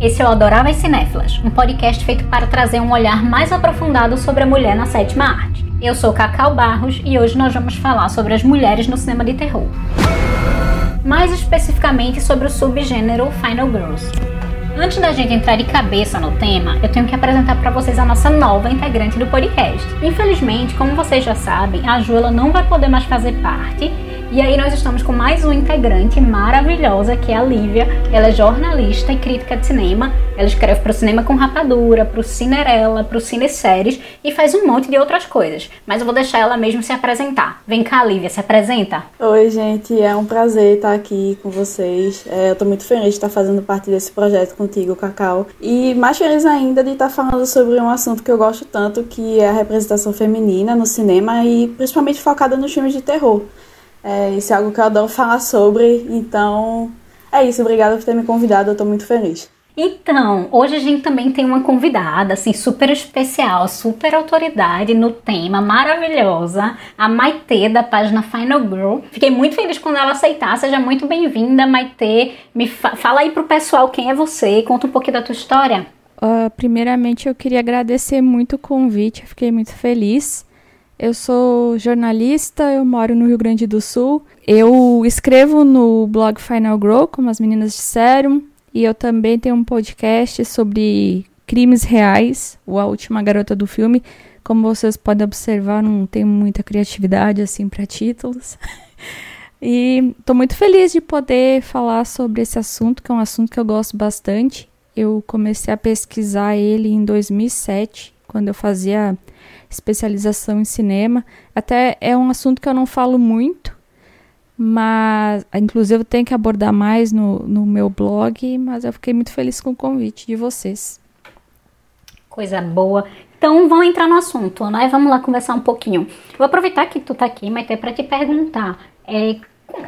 Esse é o Adoráveis Cinéfilas, um podcast feito para trazer um olhar mais aprofundado sobre a mulher na sétima arte. Eu sou Cacau Barros e hoje nós vamos falar sobre as mulheres no cinema de terror. Mais especificamente sobre o subgênero Final Girls. Antes da gente entrar de cabeça no tema, eu tenho que apresentar para vocês a nossa nova integrante do podcast. Infelizmente, como vocês já sabem, a Ju não vai poder mais fazer parte e aí nós estamos com mais uma integrante maravilhosa que é a Lívia. Ela é jornalista e crítica de cinema. Ela escreve para o Cinema com Rapadura, para o Cinerela, para o Cineséries e faz um monte de outras coisas. Mas eu vou deixar ela mesmo se apresentar. Vem cá, Lívia, se apresenta. Oi, gente. É um prazer estar aqui com vocês. É, eu estou muito feliz de estar fazendo parte desse projeto contigo, Cacau. E mais feliz ainda de estar falando sobre um assunto que eu gosto tanto, que é a representação feminina no cinema e principalmente focada nos filmes de terror. É, isso é algo que eu adoro falar sobre, então é isso. Obrigada por ter me convidado, eu estou muito feliz. Então, hoje a gente também tem uma convidada, assim, super especial, super autoridade no tema, maravilhosa, a Maitê, da página Final Girl. Fiquei muito feliz quando ela aceitar, seja muito bem-vinda, Maitê. Me fa fala aí pro pessoal quem é você, conta um pouquinho da tua história. Uh, primeiramente, eu queria agradecer muito o convite, fiquei muito feliz. Eu sou jornalista, eu moro no Rio Grande do Sul. Eu escrevo no blog Final Grow, como as meninas disseram, e eu também tenho um podcast sobre crimes reais, o A Última Garota do Filme. Como vocês podem observar, não tenho muita criatividade assim para títulos. e estou muito feliz de poder falar sobre esse assunto, que é um assunto que eu gosto bastante. Eu comecei a pesquisar ele em 2007, quando eu fazia especialização em cinema. Até é um assunto que eu não falo muito, mas inclusive eu tenho que abordar mais no, no meu blog, mas eu fiquei muito feliz com o convite de vocês. Coisa boa. Então vamos entrar no assunto, né? Vamos lá conversar um pouquinho. Vou aproveitar que tu tá aqui, mas até para te perguntar, é,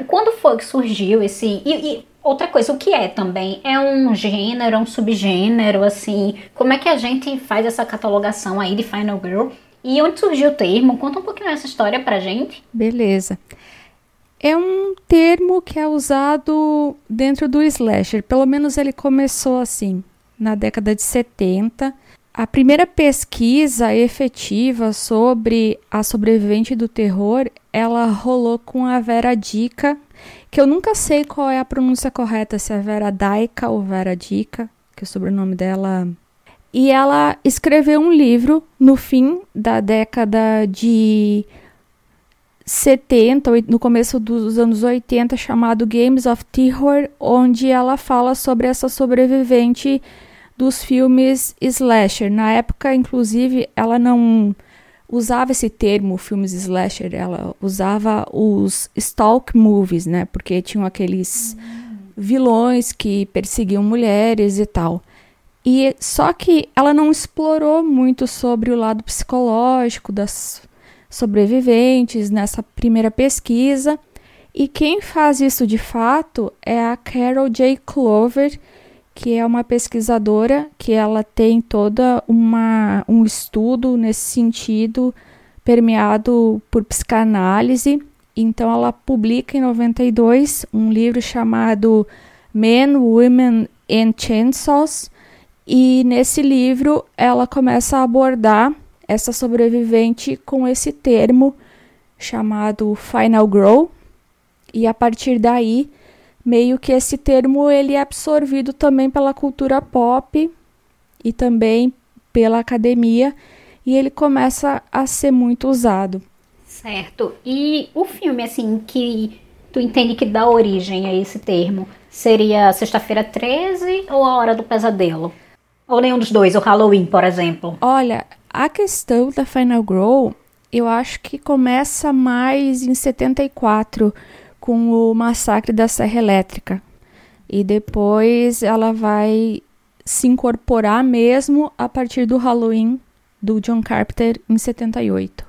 quando foi que surgiu esse e, e outra coisa, o que é também? É um gênero, um subgênero, assim? Como é que a gente faz essa catalogação aí de Final Girl? E onde surgiu o termo? Conta um pouquinho essa história pra gente. Beleza. É um termo que é usado dentro do slasher. Pelo menos ele começou assim, na década de 70. A primeira pesquisa efetiva sobre a sobrevivente do terror, ela rolou com a Vera Dica, que eu nunca sei qual é a pronúncia correta, se é Vera Daika ou Vera Dica, que o sobrenome dela e ela escreveu um livro no fim da década de 70, no começo dos anos 80, chamado Games of Terror, onde ela fala sobre essa sobrevivente dos filmes slasher. Na época, inclusive, ela não usava esse termo filmes slasher, ela usava os stalk movies, né? Porque tinham aqueles vilões que perseguiam mulheres e tal. E só que ela não explorou muito sobre o lado psicológico das sobreviventes nessa primeira pesquisa. E quem faz isso de fato é a Carol J. Clover, que é uma pesquisadora que ela tem toda uma um estudo nesse sentido permeado por psicanálise. Então ela publica em 92 um livro chamado Men, Women and Chainsaws, e nesse livro ela começa a abordar essa sobrevivente com esse termo chamado final grow. E a partir daí, meio que esse termo ele é absorvido também pela cultura pop e também pela academia e ele começa a ser muito usado. Certo. E o filme assim que tu entende que dá origem a esse termo seria Sexta-feira 13 ou A Hora do Pesadelo? Ou nenhum dos dois, o Halloween, por exemplo? Olha, a questão da Final Grow, eu acho que começa mais em 74, com o massacre da Serra Elétrica. E depois ela vai se incorporar mesmo a partir do Halloween do John Carpenter em 78.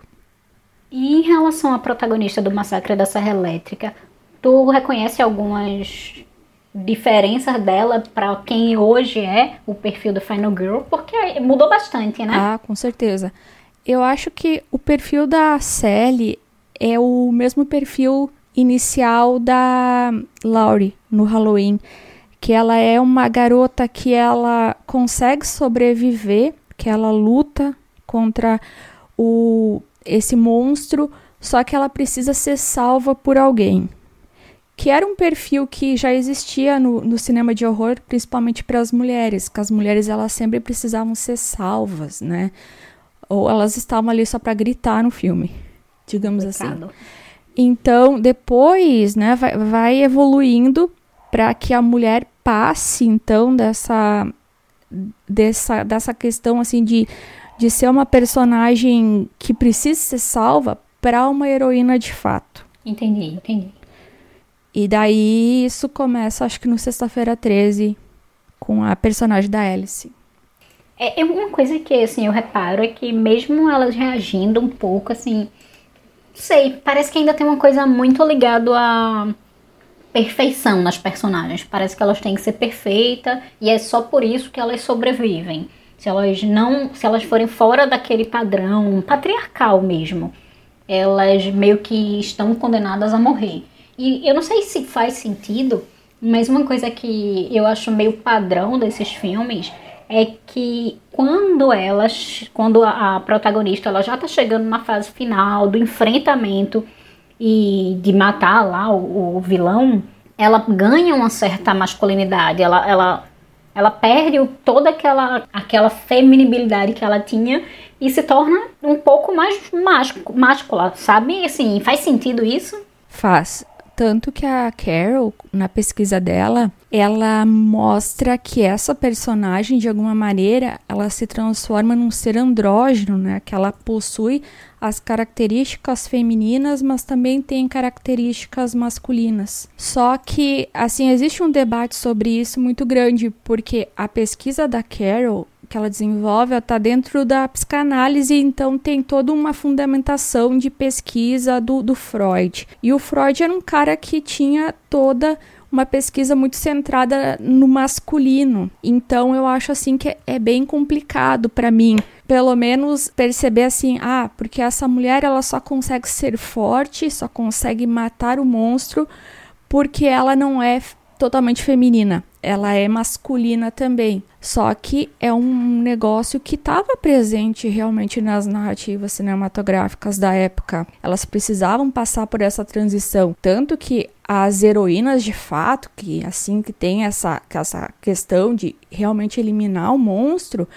E em relação à protagonista do massacre da Serra Elétrica, tu reconhece algumas diferenças dela para quem hoje é o perfil do Final Girl, porque mudou bastante, né? Ah, com certeza. Eu acho que o perfil da Sally é o mesmo perfil inicial da Laurie no Halloween, que ela é uma garota que ela consegue sobreviver, que ela luta contra o esse monstro, só que ela precisa ser salva por alguém. Que era um perfil que já existia no, no cinema de horror, principalmente para as mulheres, que as mulheres elas sempre precisavam ser salvas, né? Ou elas estavam ali só para gritar no filme, digamos assim. Então, depois, né, vai, vai evoluindo para que a mulher passe, então, dessa, dessa, dessa questão, assim, de de ser uma personagem que precisa ser salva para uma heroína de fato. Entendi, entendi. E daí isso começa, acho que no Sexta-feira 13, com a personagem da Alice. É, é, uma coisa que assim, eu reparo é que mesmo elas reagindo um pouco, assim, sei, parece que ainda tem uma coisa muito ligada à perfeição nas personagens. Parece que elas têm que ser perfeitas e é só por isso que elas sobrevivem se elas não, se elas forem fora daquele padrão patriarcal mesmo, elas meio que estão condenadas a morrer. E eu não sei se faz sentido, mas uma coisa que eu acho meio padrão desses filmes é que quando elas, quando a, protagonista ela já tá chegando na fase final do enfrentamento e de matar lá o, o vilão, ela ganha uma certa masculinidade, ela, ela ela perde toda aquela, aquela feminibilidade que ela tinha e se torna um pouco mais máscula, sabe? Assim, faz sentido isso? Faz. Tanto que a Carol, na pesquisa dela, ela mostra que essa personagem, de alguma maneira, ela se transforma num ser andrógeno, né? Que ela possui as características femininas, mas também tem características masculinas. Só que, assim, existe um debate sobre isso muito grande, porque a pesquisa da Carol que ela desenvolve está dentro da psicanálise, então tem toda uma fundamentação de pesquisa do, do Freud. E o Freud era um cara que tinha toda uma pesquisa muito centrada no masculino. Então eu acho assim que é bem complicado para mim, pelo menos perceber assim, ah, porque essa mulher ela só consegue ser forte, só consegue matar o monstro porque ela não é totalmente feminina ela é masculina também. Só que é um negócio que estava presente realmente nas narrativas cinematográficas da época. Elas precisavam passar por essa transição, tanto que as heroínas de fato, que assim que tem essa, essa questão de realmente eliminar o monstro,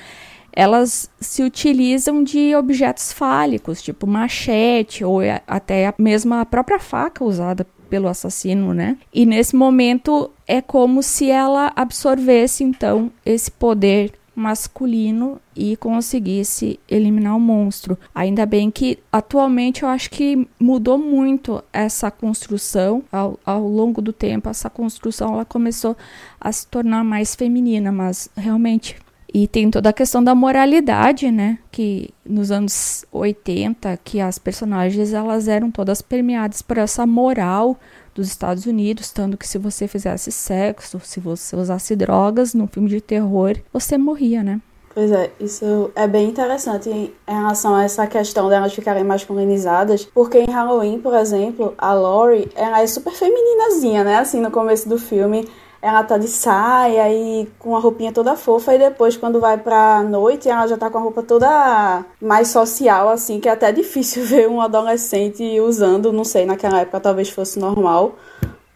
elas se utilizam de objetos fálicos, tipo machete ou até mesmo a própria faca usada pelo assassino, né? E nesse momento é como se ela absorvesse então esse poder masculino e conseguisse eliminar o monstro. Ainda bem que atualmente eu acho que mudou muito essa construção ao, ao longo do tempo. Essa construção ela começou a se tornar mais feminina, mas realmente e tem toda a questão da moralidade, né? Que nos anos 80, que as personagens elas eram todas permeadas por essa moral dos Estados Unidos, tanto que se você fizesse sexo, se você usasse drogas num filme de terror, você morria, né? Pois é, isso é bem interessante em relação a essa questão delas ficarem masculinizadas, porque em Halloween, por exemplo, a Laurie, ela é super femininazinha, né? Assim, no começo do filme, ela tá de saia e com a roupinha toda fofa e depois quando vai pra noite ela já tá com a roupa toda mais social assim, que é até difícil ver um adolescente usando, não sei, naquela época talvez fosse normal,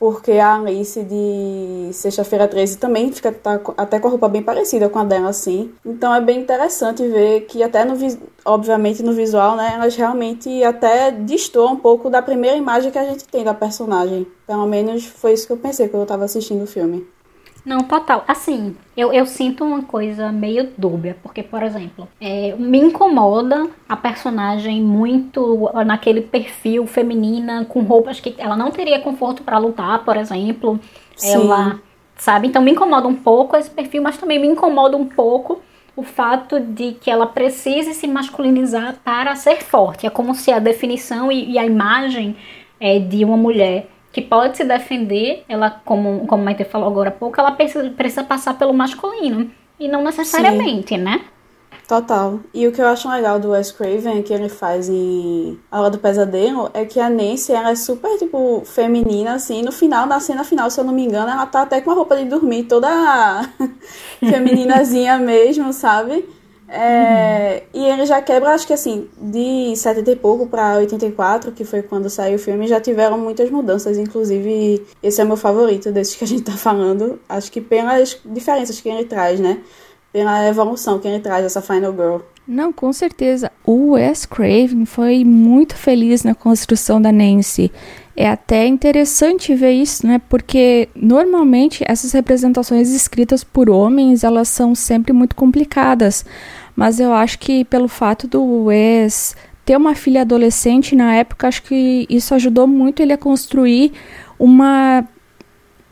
porque a Alice de Sexta-feira 13 também fica tá, até com a roupa bem parecida com a dela, assim. Então é bem interessante ver que até no obviamente no visual, né, elas realmente até destoam um pouco da primeira imagem que a gente tem da personagem. Pelo menos foi isso que eu pensei quando eu tava assistindo o filme. Não, total. Assim, eu, eu sinto uma coisa meio dúbia, porque, por exemplo, é, me incomoda a personagem muito naquele perfil feminina, com roupas que ela não teria conforto para lutar, por exemplo. Sim. Ela, sabe? Então me incomoda um pouco esse perfil, mas também me incomoda um pouco o fato de que ela precise se masculinizar para ser forte. É como se a definição e, e a imagem é, de uma mulher que pode se defender, ela, como, como a Maite falou agora há pouco, ela precisa, precisa passar pelo masculino. E não necessariamente, Sim. né? Total. E o que eu acho legal do Wes Craven, que ele faz em A Hora do Pesadelo, é que a Nancy, ela é super, tipo, feminina, assim. No final, na cena final, se eu não me engano, ela tá até com a roupa de dormir toda femininazinha mesmo, sabe? É, uhum. E ele já quebra, acho que assim, de 70 e pouco para 84, que foi quando saiu o filme, já tiveram muitas mudanças. Inclusive, esse é meu favorito desses que a gente tá falando. Acho que pelas diferenças que ele traz, né? pela evolução que ele traz essa Final Girl. Não, com certeza. O Wes Craven foi muito feliz na construção da Nancy. É até interessante ver isso, né? Porque normalmente essas representações escritas por homens, elas são sempre muito complicadas. Mas eu acho que pelo fato do Wes ter uma filha adolescente na época, acho que isso ajudou muito ele a construir uma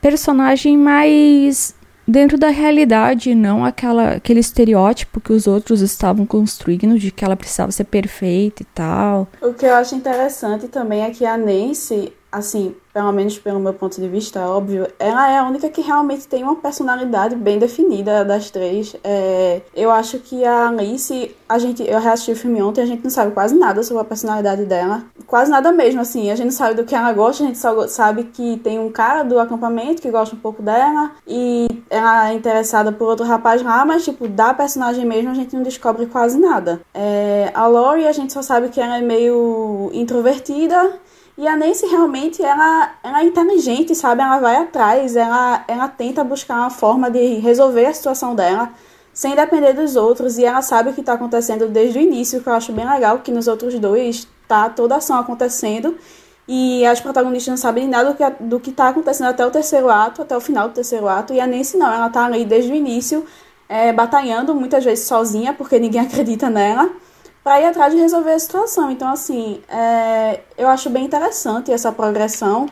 personagem mais dentro da realidade, não aquela, aquele estereótipo que os outros estavam construindo de que ela precisava ser perfeita e tal. O que eu acho interessante também é que a Nancy, assim, pelo menos pelo meu ponto de vista, óbvio, ela é a única que realmente tem uma personalidade bem definida das três. É, eu acho que a Alice, a gente, eu reassisti o filme ontem, a gente não sabe quase nada sobre a personalidade dela. Quase nada mesmo, assim. A gente não sabe do que ela gosta, a gente só sabe que tem um cara do acampamento que gosta um pouco dela e ela é interessada por outro rapaz lá, mas, tipo, da personagem mesmo a gente não descobre quase nada. É, a Lori, a gente só sabe que ela é meio introvertida e a Nancy realmente, ela, ela é inteligente, sabe? Ela vai atrás, ela, ela tenta buscar uma forma de resolver a situação dela sem depender dos outros. E ela sabe o que está acontecendo desde o início, que eu acho bem legal, que nos outros dois tá toda a ação acontecendo. E as protagonistas não sabem nada do que, do que tá acontecendo até o terceiro ato, até o final do terceiro ato. E a Nancy não, ela tá ali desde o início, é, batalhando, muitas vezes sozinha, porque ninguém acredita nela para ir atrás de resolver a situação. Então, assim, é, eu acho bem interessante essa progressão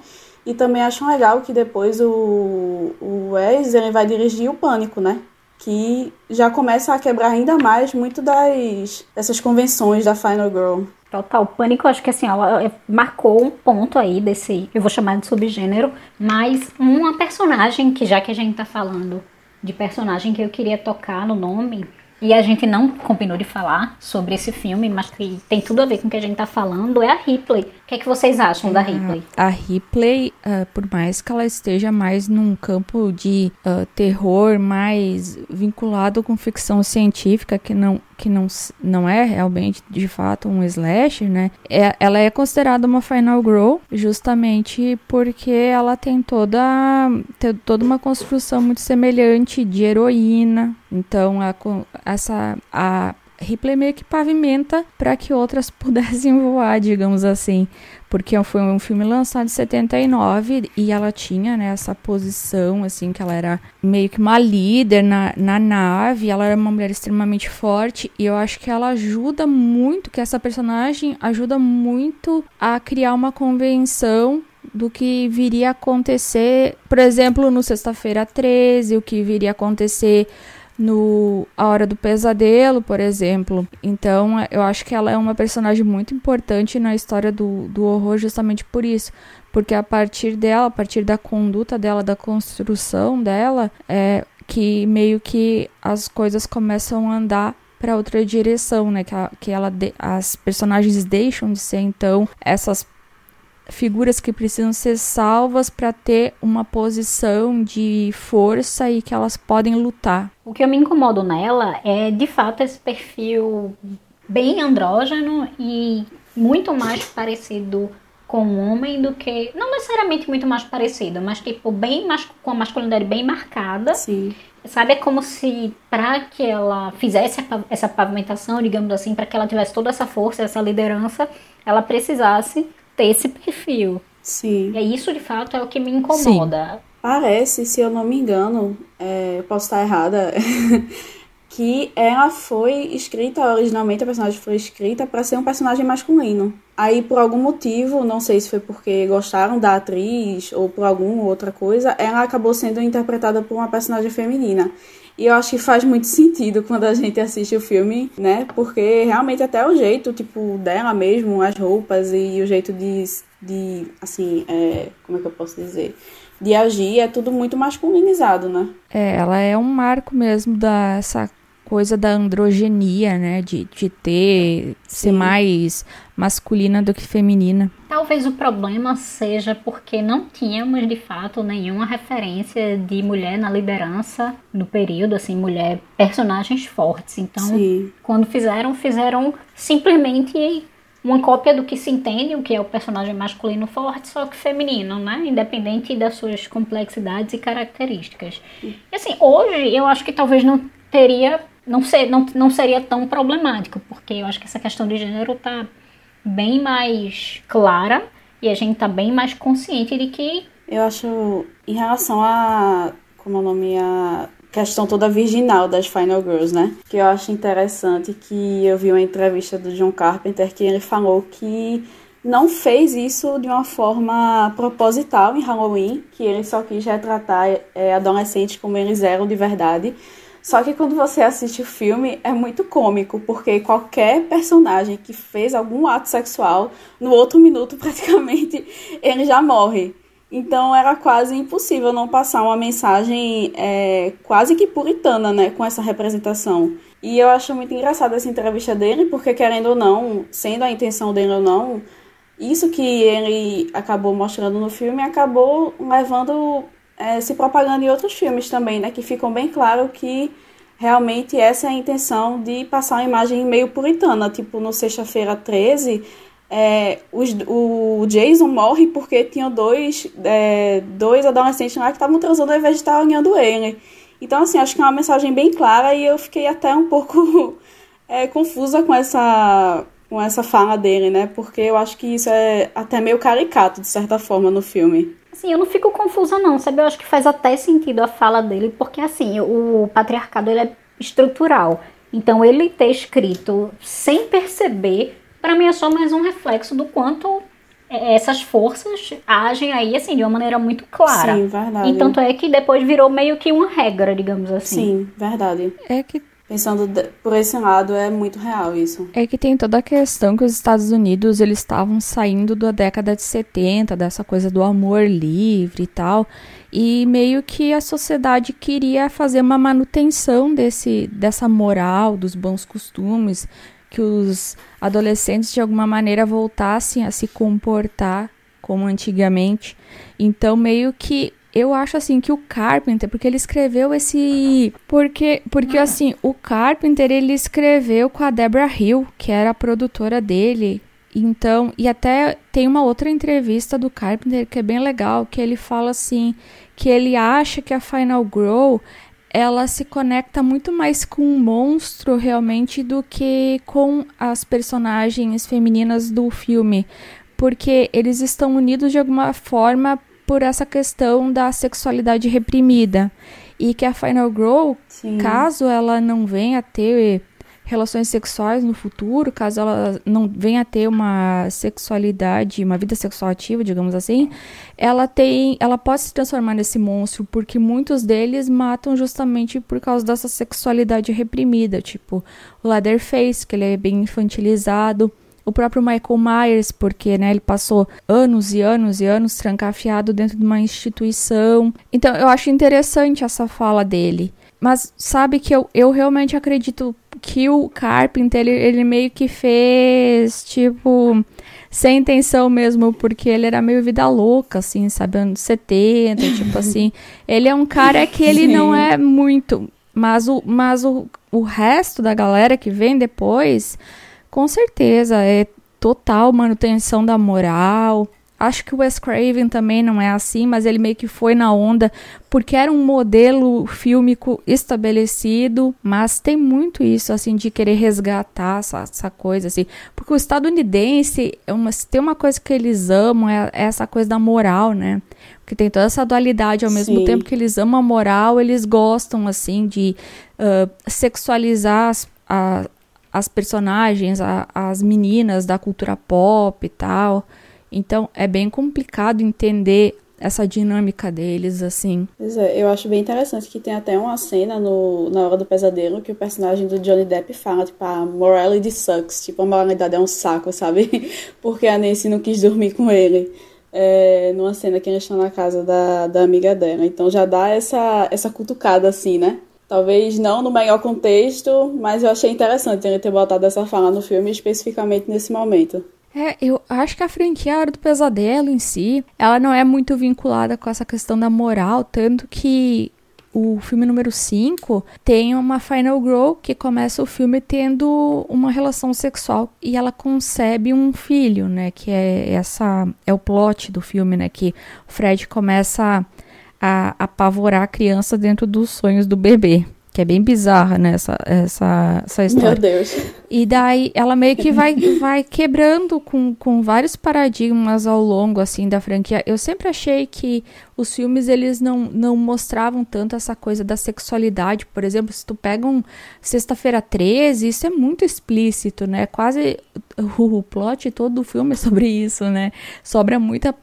e também acho legal que depois o, o Wes ele vai dirigir o Pânico, né? Que já começa a quebrar ainda mais muito das dessas convenções da Final Girl. Total, o Pânico, acho que assim, ela é, marcou um ponto aí desse, eu vou chamar de subgênero, mas uma personagem que já que a gente tá falando de personagem que eu queria tocar no nome e a gente não combinou de falar sobre esse filme, mas que tem tudo a ver com o que a gente tá falando, é a Ripley. O que é que vocês acham da Ripley? A Ripley, uh, por mais que ela esteja mais num campo de uh, terror, mais vinculado com ficção científica, que não que não, não é realmente de fato um slasher, né? É, ela é considerada uma final girl justamente porque ela tem toda, tem toda uma construção muito semelhante de heroína. Então, a, essa a Ripley meio que pavimenta para que outras pudessem voar, digamos assim. Porque foi um filme lançado em 79 e ela tinha né, essa posição, assim, que ela era meio que uma líder na, na nave, ela era uma mulher extremamente forte e eu acho que ela ajuda muito, que essa personagem ajuda muito a criar uma convenção do que viria a acontecer, por exemplo, no Sexta-feira 13, o que viria a acontecer no A Hora do Pesadelo, por exemplo. Então, eu acho que ela é uma personagem muito importante na história do, do horror justamente por isso. Porque a partir dela, a partir da conduta dela, da construção dela, é que meio que as coisas começam a andar para outra direção, né? Que, a, que ela de, as personagens deixam de ser então essas figuras que precisam ser salvas para ter uma posição de força e que elas podem lutar. O que eu me incomodo nela é de fato esse perfil bem andrógeno e muito mais parecido com o homem do que não necessariamente muito mais parecido, mas tipo bem mais com a masculinidade bem marcada. Sim. Sabe, é como se para que ela fizesse essa pavimentação, digamos assim, para que ela tivesse toda essa força, essa liderança, ela precisasse ter esse perfil. Sim. E isso, de fato, é o que me incomoda. Sim. Parece, se eu não me engano, é, posso estar errada, que ela foi escrita, originalmente a personagem foi escrita para ser um personagem masculino. Aí, por algum motivo, não sei se foi porque gostaram da atriz ou por alguma outra coisa, ela acabou sendo interpretada por uma personagem feminina. E eu acho que faz muito sentido quando a gente assiste o filme, né? Porque realmente até o jeito, tipo, dela mesmo, as roupas e o jeito de, de assim, é, como é que eu posso dizer? De agir é tudo muito masculinizado, né? É, ela é um marco mesmo dessa coisa da androgenia, né? De, de ter, Sim. ser mais masculina do que feminina. Talvez o problema seja porque não tínhamos de fato nenhuma referência de mulher na liderança no período, assim, mulher, personagens fortes. Então, Sim. quando fizeram, fizeram simplesmente uma cópia do que se entende, o que é o personagem masculino forte, só que feminino, né? Independente das suas complexidades e características. E assim, hoje eu acho que talvez não teria, não, ser, não, não seria tão problemático, porque eu acho que essa questão de gênero tá bem mais clara e a gente tá bem mais consciente de que. Eu acho, em relação a. Como é o nome? A questão toda virginal das Final Girls, né? Que eu acho interessante que eu vi uma entrevista do John Carpenter que ele falou que não fez isso de uma forma proposital em Halloween, que ele só quis retratar é, adolescentes como eles eram de verdade. Só que quando você assiste o filme é muito cômico, porque qualquer personagem que fez algum ato sexual, no outro minuto praticamente ele já morre. Então era quase impossível não passar uma mensagem é, quase que puritana, né, com essa representação. E eu acho muito engraçada essa entrevista dele, porque querendo ou não, sendo a intenção dele ou não, isso que ele acabou mostrando no filme acabou levando, é, se propagando em outros filmes também, né, que ficam bem claro que realmente essa é a intenção de passar uma imagem meio puritana, tipo no Sexta-feira 13 é, os, o Jason morre porque tinha dois, é, dois adolescentes lá que estavam transando ao invés de estar ele. Então, assim, acho que é uma mensagem bem clara e eu fiquei até um pouco é, confusa com essa, com essa fala dele, né? Porque eu acho que isso é até meio caricato, de certa forma, no filme. Assim, eu não fico confusa não, sabe? Eu acho que faz até sentido a fala dele, porque, assim, o patriarcado, ele é estrutural. Então, ele ter escrito sem perceber para mim é só mais um reflexo do quanto é, essas forças agem aí, assim, de uma maneira muito clara. Sim, verdade. E tanto é que depois virou meio que uma regra, digamos assim. Sim, verdade. É que Pensando por esse lado, é muito real isso. É que tem toda a questão que os Estados Unidos, eles estavam saindo da década de 70, dessa coisa do amor livre e tal, e meio que a sociedade queria fazer uma manutenção desse, dessa moral, dos bons costumes, que os adolescentes de alguma maneira voltassem a se comportar como antigamente. Então, meio que eu acho assim que o Carpenter, porque ele escreveu esse, porque porque assim, o Carpenter ele escreveu com a Deborah Hill, que era a produtora dele. Então, e até tem uma outra entrevista do Carpenter que é bem legal, que ele fala assim, que ele acha que a Final Grow ela se conecta muito mais com o monstro realmente do que com as personagens femininas do filme, porque eles estão unidos de alguma forma por essa questão da sexualidade reprimida e que a Final Girl, Sim. caso ela não venha a ter relações sexuais no futuro, caso ela não venha a ter uma sexualidade, uma vida sexual ativa, digamos assim, ela tem, ela pode se transformar nesse monstro, porque muitos deles matam justamente por causa dessa sexualidade reprimida, tipo o Leatherface, que ele é bem infantilizado, o próprio Michael Myers, porque né, ele passou anos e anos e anos trancafiado dentro de uma instituição. Então eu acho interessante essa fala dele. Mas sabe que eu, eu realmente acredito que o Carpenter, ele, ele meio que fez, tipo, sem intenção mesmo, porque ele era meio vida louca, assim, sabe, anos 70, tipo assim. Ele é um cara que ele não é muito. Mas, o, mas o, o resto da galera que vem depois, com certeza, é total manutenção da moral, Acho que o Wes Craven também não é assim, mas ele meio que foi na onda porque era um modelo fílmico estabelecido, mas tem muito isso assim de querer resgatar essa, essa coisa assim, porque o estadunidense é uma, tem uma coisa que eles amam é, é essa coisa da moral, né? Porque tem toda essa dualidade ao mesmo Sim. tempo que eles amam a moral, eles gostam assim de uh, sexualizar as, a, as personagens, a, as meninas da cultura pop e tal. Então é bem complicado entender essa dinâmica deles, assim. Pois é, eu acho bem interessante que tem até uma cena no, na Hora do Pesadelo que o personagem do Johnny Depp fala, tipo, a morality sucks, tipo, a moralidade é um saco, sabe? Porque a Nancy não quis dormir com ele. É, numa cena que eles estão na casa da, da amiga dela. Então já dá essa, essa cutucada, assim, né? Talvez não no melhor contexto, mas eu achei interessante ele ter botado essa fala no filme, especificamente nesse momento. É, eu acho que a franquia Hora do Pesadelo em si, ela não é muito vinculada com essa questão da moral, tanto que o filme número 5 tem uma Final Girl que começa o filme tendo uma relação sexual e ela concebe um filho, né? Que é essa é o plot do filme, né? Que o Fred começa a apavorar a criança dentro dos sonhos do bebê que é bem bizarra, né, essa, essa, essa história. Meu Deus. E daí ela meio que vai, vai quebrando com, com vários paradigmas ao longo, assim, da franquia. Eu sempre achei que os filmes, eles não, não mostravam tanto essa coisa da sexualidade. Por exemplo, se tu pega um Sexta-feira 13, isso é muito explícito, né? Quase o plot todo do filme é sobre isso, né? Sobra muita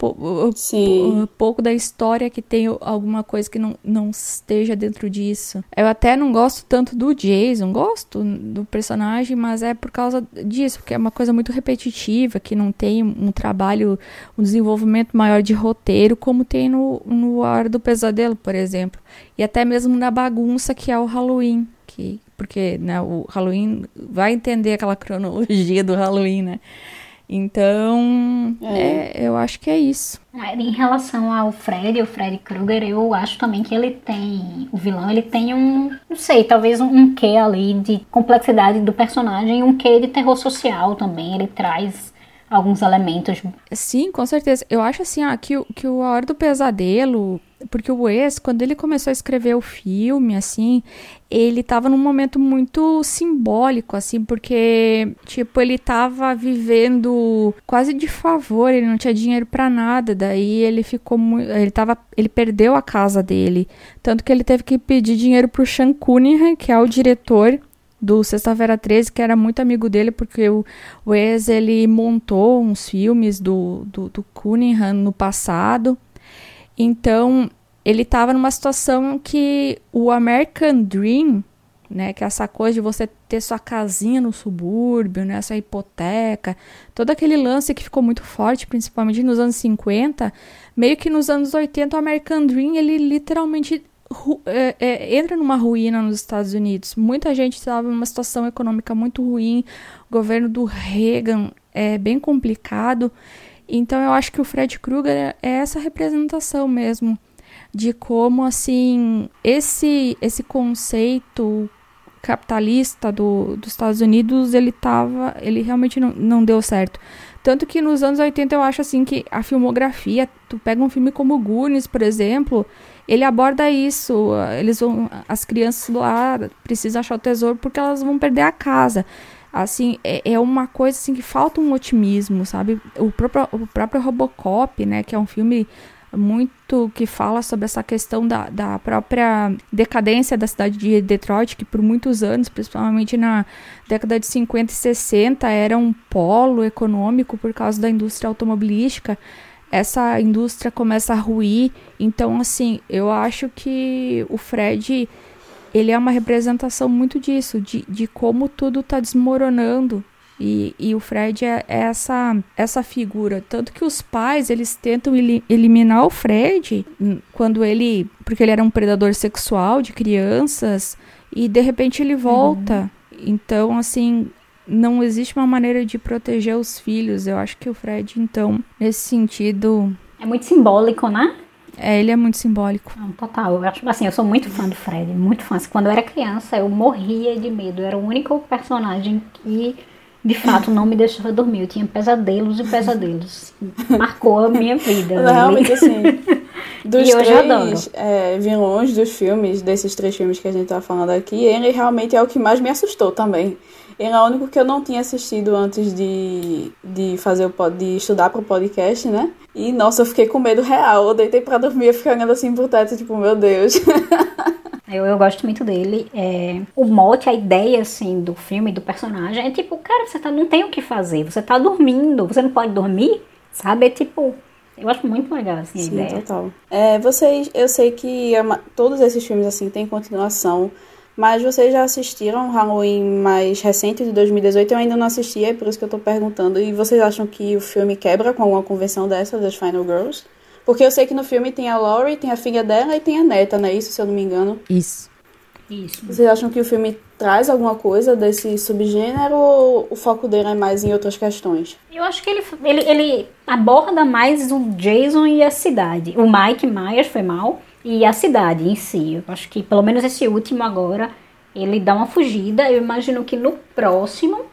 pouco da história que tem alguma coisa que não, não esteja dentro disso. Eu até não gosto tanto do Jason, gosto do personagem, mas é por causa disso, porque é uma coisa muito repetitiva, que não tem um trabalho, um desenvolvimento maior de roteiro, como tem no, no Hora do Pesadelo, por exemplo. E até mesmo na bagunça que é o Halloween, que porque né, o Halloween vai entender aquela cronologia do Halloween, né? Então, é. É, eu acho que é isso. Em relação ao Fred, o Fred Krueger, eu acho também que ele tem, o vilão, ele tem um, não sei, talvez um, um quê ali de complexidade do personagem, um quê de terror social também, ele traz alguns elementos. Sim, com certeza. Eu acho assim, ah, que, que o A Hora do Pesadelo, porque o Wes, quando ele começou a escrever o filme, assim, ele estava num momento muito simbólico, assim, porque, tipo, ele estava vivendo quase de favor, ele não tinha dinheiro para nada, daí ele ficou muito, ele tava, ele perdeu a casa dele, tanto que ele teve que pedir dinheiro pro Sean Cunningham, que é o diretor do Sexta-feira 13, que era muito amigo dele, porque o Wes, ele montou uns filmes do, do, do Cunningham no passado, então, ele estava numa situação que o American Dream, né, que é essa coisa de você ter sua casinha no subúrbio, né, hipoteca, todo aquele lance que ficou muito forte, principalmente nos anos 50, meio que nos anos 80 o American Dream, ele literalmente é, é, entra numa ruína nos Estados Unidos. Muita gente estava numa situação econômica muito ruim, o governo do Reagan é bem complicado, então eu acho que o Fred Krueger é essa representação mesmo de como assim esse esse conceito capitalista do, dos Estados Unidos ele tava ele realmente não, não deu certo. Tanto que nos anos 80 eu acho assim que a filmografia tu pega um filme como Goonies por exemplo ele aborda isso eles vão as crianças lá precisam achar o tesouro porque elas vão perder a casa assim, é, é, uma coisa assim que falta um otimismo, sabe? O próprio, o próprio Robocop, né, que é um filme muito que fala sobre essa questão da, da própria decadência da cidade de Detroit, que por muitos anos, principalmente na década de 50 e 60, era um polo econômico por causa da indústria automobilística. Essa indústria começa a ruir, então assim, eu acho que o Fred ele é uma representação muito disso, de, de como tudo está desmoronando. E, e, o Fred é, é, essa, essa figura. Tanto que os pais, eles tentam eliminar o Fred quando ele... Porque ele era um predador sexual de crianças. E, de repente, ele volta. Uhum. Então, assim... Não existe uma maneira de proteger os filhos. Eu acho que o Fred, então, nesse sentido... É muito simbólico, né? É, ele é muito simbólico. Não, total. Eu acho, assim, eu sou muito fã do Fred, muito fã. Quando eu era criança, eu morria de medo. Eu era o único personagem que, de fato, não me deixava dormir. Eu tinha pesadelos e pesadelos. Marcou a minha vida. Né? Realmente, assim. Dos e três é, vilões dos filmes, desses três filmes que a gente tá falando aqui, ele realmente é o que mais me assustou também. Ele é o único que eu não tinha assistido antes de, de fazer o de estudar pro podcast, né? E nossa, eu fiquei com medo real. Eu deitei pra dormir e fiquei olhando assim por teto, tipo, meu Deus. Eu, eu gosto muito dele. É, o mote, a ideia, assim, do filme, do personagem, é tipo, cara, você tá, não tem o que fazer. Você tá dormindo, você não pode dormir, sabe? É tipo, eu acho muito legal, assim, Sim, a ideia. total. É, vocês, eu sei que todos esses filmes, assim, têm continuação. Mas vocês já assistiram Halloween mais recente de 2018? Eu ainda não assisti, é por isso que eu tô perguntando. E vocês acham que o filme quebra com alguma convenção dessa das Final Girls? Porque eu sei que no filme tem a Laurie, tem a filha dela e tem a neta, não é isso, se eu não me engano? Isso. Isso. Vocês acham que o filme traz alguma coisa desse subgênero ou o foco dele é mais em outras questões? Eu acho que ele, ele, ele aborda mais o Jason e a cidade. O Mike Myers foi mal e a cidade em si. Eu acho que pelo menos esse último agora ele dá uma fugida. Eu imagino que no próximo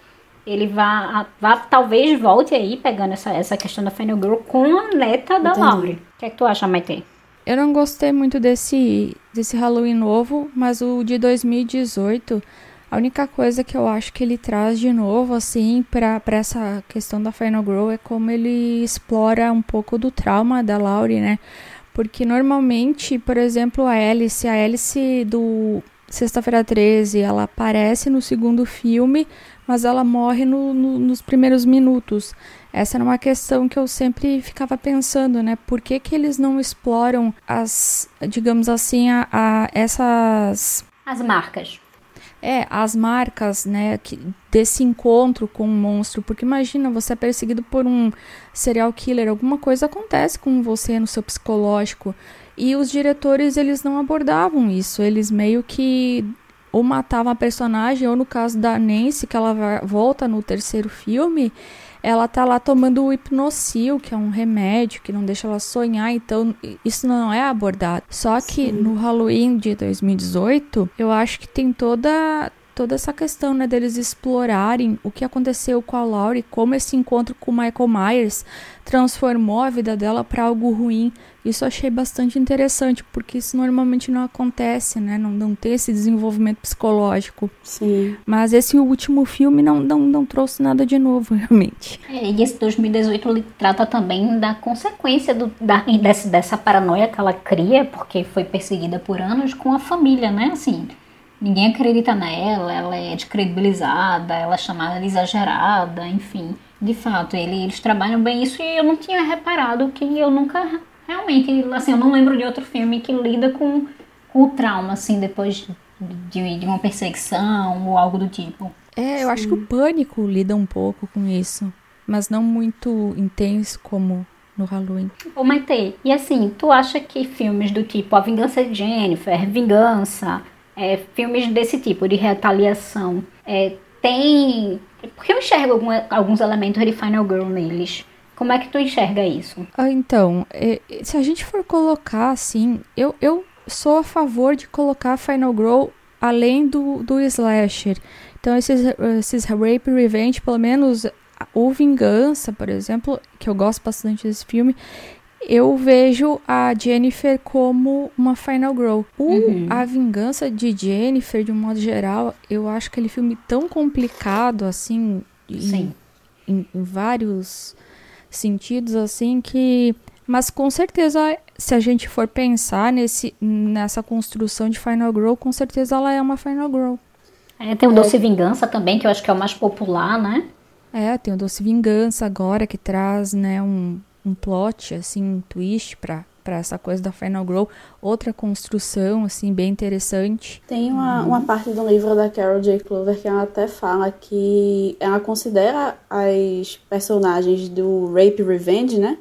ele vá, vá talvez volte aí pegando essa, essa questão da Final Girl com a neta da Entendi. Laurie. O que é que tu acha, Maite? Eu não gostei muito desse, desse Halloween novo, mas o de 2018, a única coisa que eu acho que ele traz de novo, assim, pra, pra essa questão da Final Girl é como ele explora um pouco do trauma da Laurie, né? Porque normalmente, por exemplo, a Alice, a Alice do Sexta-feira 13, ela aparece no segundo filme, mas ela morre no, no, nos primeiros minutos. Essa era uma questão que eu sempre ficava pensando, né? Por que, que eles não exploram as, digamos assim, a, a essas As marcas. É, as marcas, né, que, desse encontro com um monstro, porque imagina, você é perseguido por um serial killer, alguma coisa acontece com você no seu psicológico. E os diretores, eles não abordavam isso, eles meio que ou matavam a personagem, ou no caso da Nancy, que ela volta no terceiro filme, ela tá lá tomando o hipnocil, que é um remédio que não deixa ela sonhar, então isso não é abordado. Só que Sim. no Halloween de 2018, eu acho que tem toda toda essa questão, né, deles explorarem o que aconteceu com a Laurie, como esse encontro com o Michael Myers transformou a vida dela para algo ruim. Isso eu achei bastante interessante, porque isso normalmente não acontece, né? Não, não tem esse desenvolvimento psicológico. Sim. Mas esse último filme não, não, não trouxe nada de novo, realmente. É, e esse 2018 ele trata também da consequência do, da, desse, dessa paranoia que ela cria, porque foi perseguida por anos com a família, né? Assim, ninguém acredita nela, ela é descredibilizada, ela é chamada de exagerada, enfim. De fato, ele- eles trabalham bem isso e eu não tinha reparado que eu nunca realmente, assim, eu não lembro de outro filme que lida com, com o trauma, assim, depois de, de uma perseguição ou algo do tipo. É, eu acho que o pânico lida um pouco com isso, mas não muito intenso como no Halloween. Ô Maite, e assim, tu acha que filmes do tipo A Vingança de Jennifer, Vingança, é, filmes desse tipo de retaliação, é, tem. Porque eu enxergo algum- alguns elementos de Final Girl neles. Como é que tu enxerga isso? Ah, então, é, se a gente for colocar assim, eu, eu sou a favor de colocar Final Girl além do, do slasher. Então, esses, esses Rape Revenge, pelo menos o Vingança, por exemplo, que eu gosto bastante desse filme, eu vejo a Jennifer como uma Final Girl. O, Uhum. A Vingança de Jennifer, de um modo geral, eu acho aquele filme tão complicado, assim, em- Sim. em, em vários sentidos, assim, que. Mas com certeza, se a gente for pensar nesse, nessa construção de Final Girl, com certeza ela é uma Final Girl. É, tem o Doce Vingança também, que eu acho que é o mais popular, né? É, tem o Doce Vingança agora, que traz, né, um, um plot, assim, um twist pra, pra essa coisa da Final Girl. Outra construção, assim, bem interessante. Tem uma, uma parte do livro da Carol J. Clover que ela até fala que ela considera as personagens do Rape Revenge, né?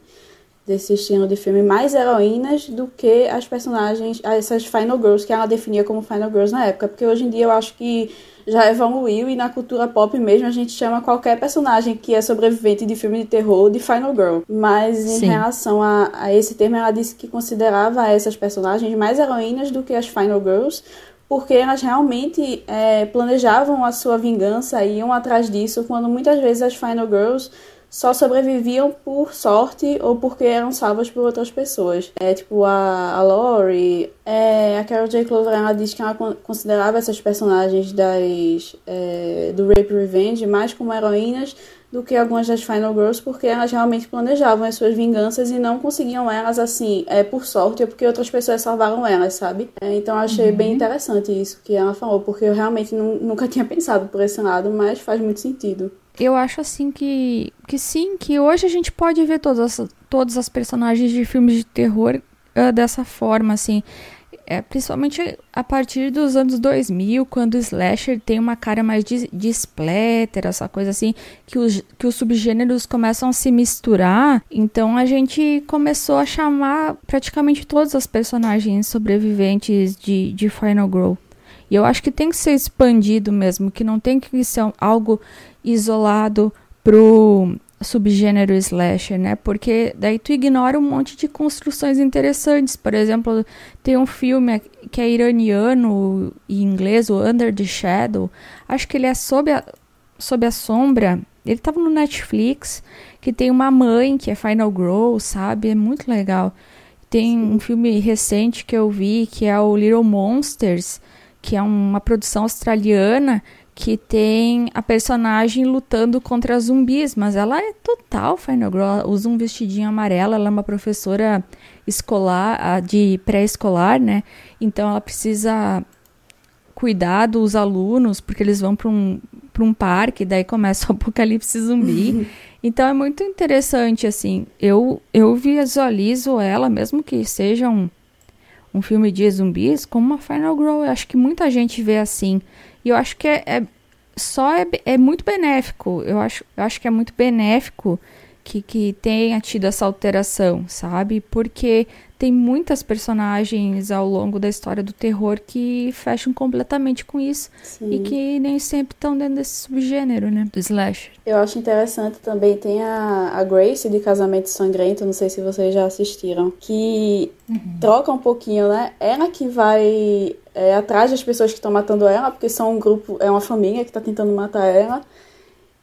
Desse estilo de filme, mais heroínas do que as personagens, essas Final Girls que ela definia como Final Girls na época. Porque hoje em dia eu acho que já evoluiu e na cultura pop mesmo a gente chama qualquer personagem que é sobrevivente de filme de terror de Final Girl. Mas em Sim. relação a, a esse termo, ela disse que considerava essas personagens mais heroínas do que as Final Girls porque elas realmente é, planejavam a sua vingança e iam atrás disso, quando muitas vezes as Final Girls só sobreviviam por sorte ou porque eram salvas por outras pessoas. É tipo a, a Laurie, é, a Carol J. Clover, ela diz que ela con- considerava essas personagens das, é, do Rape Revenge mais como heroínas do que algumas das Final Girls, porque elas realmente planejavam as suas vinganças e não conseguiam elas assim, é, por sorte, ou porque outras pessoas salvaram elas, sabe? É, então eu achei bem interessante isso que ela falou, porque eu realmente nu- nunca tinha pensado por esse lado, mas faz muito sentido. Eu acho assim que, que sim, que hoje a gente pode ver todas, as- todas as personagens de filmes de terror ah, dessa forma, assim. É, principalmente a partir dos anos 2000, quando o slasher tem uma cara mais de, de splatter, essa coisa assim, que os, que os subgêneros começam a se misturar. Então a gente começou a chamar praticamente todas as personagens sobreviventes de, de Final Girl. E eu acho que tem que ser expandido mesmo, que não tem que ser algo isolado pro subgênero slasher, né? Porque daí tu ignora um monte de construções interessantes. Por exemplo, tem um filme que é iraniano em inglês, o Under the Shadow. Acho que ele é sob a, sob a sombra. Ele estava no Netflix, que tem uma mãe que é Final Girl, sabe? É muito legal. Tem Sim. um filme recente que eu vi, que é o Little Monsters, que é uma produção australiana, que tem a personagem lutando contra zumbis, mas ela é total Final Girl, usa um vestidinho amarelo, ela é uma professora escolar, de pré-escolar, né? Então ela precisa cuidar dos alunos, porque eles vão para um, um parque, daí começa o apocalipse zumbi. então é muito interessante, assim. Eu, eu visualizo ela, mesmo que seja um, um filme de zumbis, como uma Final Girl. Eu acho que muita gente vê assim. E eu acho que é, é só é, é, muito benéfico. Eu acho, eu acho que é muito benéfico que, que tenha tido essa alteração, sabe? Porque tem muitas personagens ao longo da história do terror que fecham completamente com isso Sim. e que nem sempre estão dentro desse subgênero, né? Do slasher. Eu acho interessante também, tem a, a Grace de Casamento Sangrento, não sei se vocês já assistiram, que uhum. troca um pouquinho, né? Ela que vai é, atrás das pessoas que estão matando ela, porque são um grupo, é uma família que está tentando matar ela.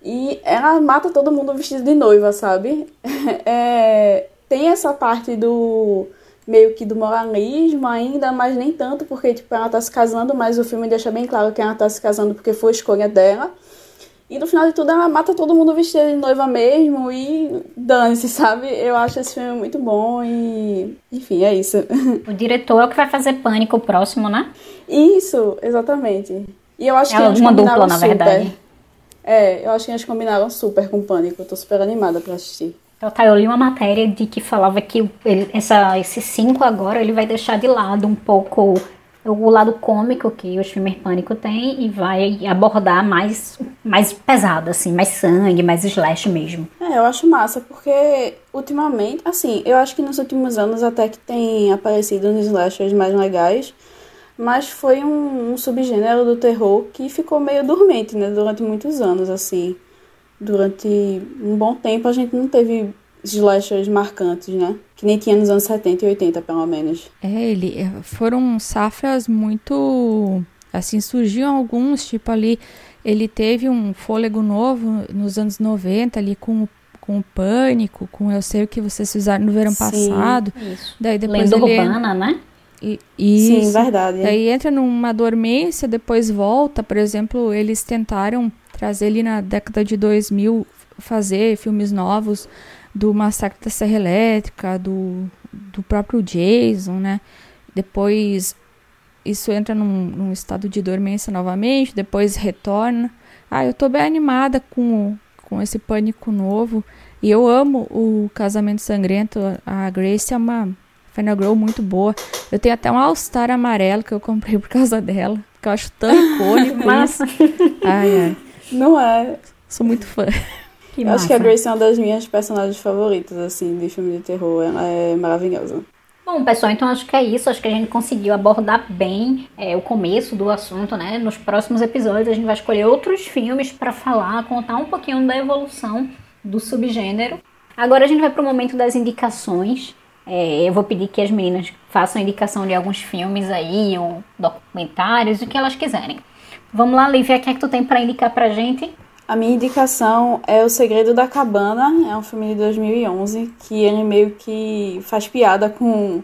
E ela mata todo mundo vestido de noiva, sabe? É, tem essa parte do meio que do moralismo ainda, mas nem tanto, porque tipo, ela tá se casando, mas o filme deixa bem claro que ela tá se casando porque foi escolha dela. E no final de tudo ela mata todo mundo vestido de noiva mesmo e dane-se, sabe? Eu acho esse filme muito bom e. Enfim, é isso. O diretor é o que vai fazer pânico próximo, né? Isso, exatamente. E eu acho é que eles uma dupla, na verdade. É, eu acho que eles combinaram super com pânico. Eu tô super animada pra assistir. Então, tá, eu li uma matéria de que falava que ele, essa, esse 5 agora ele vai deixar de lado um pouco o lado cômico que os filmes Pânico tem e vai abordar mais, mais pesado, assim, mais sangue, mais slash mesmo. É, eu acho massa, porque ultimamente, assim, eu acho que nos últimos anos até que tem aparecido uns slashers mais legais, mas foi um, um subgênero do terror que ficou meio dormente, né, durante muitos anos, assim durante um bom tempo a gente não teve slashers marcantes, né? Que nem tinha nos anos 70 e 80, pelo menos. É, ele é, foram safras muito assim, surgiam alguns, tipo ali, ele teve um fôlego novo nos anos 90 ali com com o pânico, com eu sei o que vocês fizeram no verão Sim, passado. Isso. Daí depois Lenda ele urbana, né? E, Sim, verdade. Daí entra numa dormência, depois volta. Por exemplo, eles tentaram trazer ali na década de 2000, fazer filmes novos do Massacre da Serra Elétrica, do, do próprio Jason, né? Depois isso entra num, num estado de dormência novamente, depois retorna. Ah, eu tô bem animada com, com esse pânico novo. E eu amo o Casamento Sangrento. A Grace é uma Final Girl muito boa. Eu tenho até um All-Star amarelo que eu comprei por causa dela. Que eu acho tão icônico. Massa. Ai, ai. Não é. Sou muito fã. Que eu acho que a Grace é uma das minhas personagens favoritas, assim, de filme de terror. Ela é maravilhosa. Bom, pessoal, então acho que é isso. Acho que a gente conseguiu abordar bem é, o começo do assunto, né? Nos próximos episódios a gente vai escolher outros filmes para falar, contar um pouquinho da evolução do subgênero. Agora a gente vai para o momento das indicações. É, eu vou pedir que as meninas façam indicação de alguns filmes aí, ou documentários, o que elas quiserem. Vamos lá, Lívia, o que é que tu tem para indicar pra gente? A minha indicação é O Segredo da Cabana, é um filme de 2011 que ele meio que faz piada com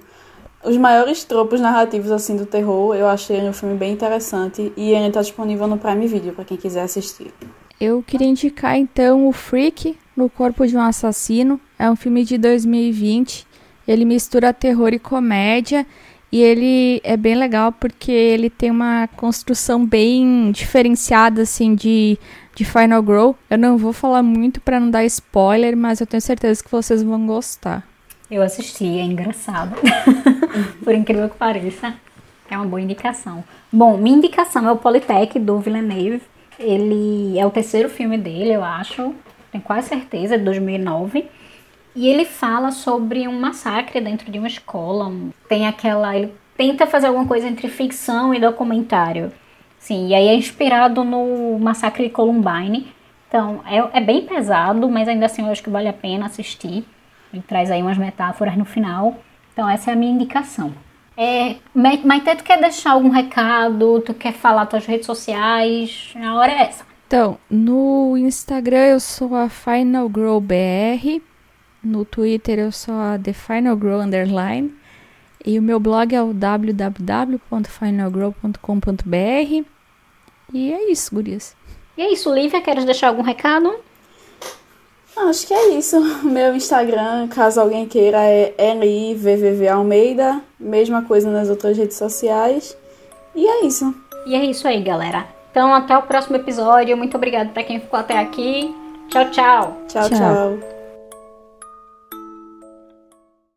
os maiores tropos narrativos assim do terror. Eu achei ele um filme bem interessante e ele está disponível no Prime Video para quem quiser assistir. Eu queria indicar então o Freak no Corpo de um Assassino. É um filme de 2020. Ele mistura terror e comédia e ele é bem legal porque ele tem uma construção bem diferenciada, assim, de, de Final Grow. Eu não vou falar muito para não dar spoiler, mas eu tenho certeza que vocês vão gostar. Eu assisti, é engraçado. Por incrível que pareça, é uma boa indicação. Bom, minha indicação é o Polytech do Villeneuve. Ele é o terceiro filme dele, eu acho. Tenho quase certeza, de 2009. E ele fala sobre um massacre dentro de uma escola. Tem aquela. Ele tenta fazer alguma coisa entre ficção e documentário. Sim, e aí é inspirado no massacre de Columbine. Então, é, é bem pesado, mas ainda assim eu acho que vale a pena assistir. Ele traz aí umas metáforas no final. Então, essa é a minha indicação. É, Maite, tu quer deixar algum recado? Tu quer falar tuas redes sociais? A hora é essa. Então, no Instagram eu sou a Final Grow BR, no Twitter eu sou a The Final Grow Underline e o meu blog é o www.finalgrow.com.br e é isso, gurias. E é isso, Lívia, queres deixar algum recado? Acho que é isso. Meu Instagram, caso alguém queira, é LIVVV Almeida. Mesma coisa nas outras redes sociais. E é isso. E é isso aí, galera. Então, até o próximo episódio. Muito obrigada para quem ficou até aqui. Tchau, tchau. Tchau, tchau. tchau.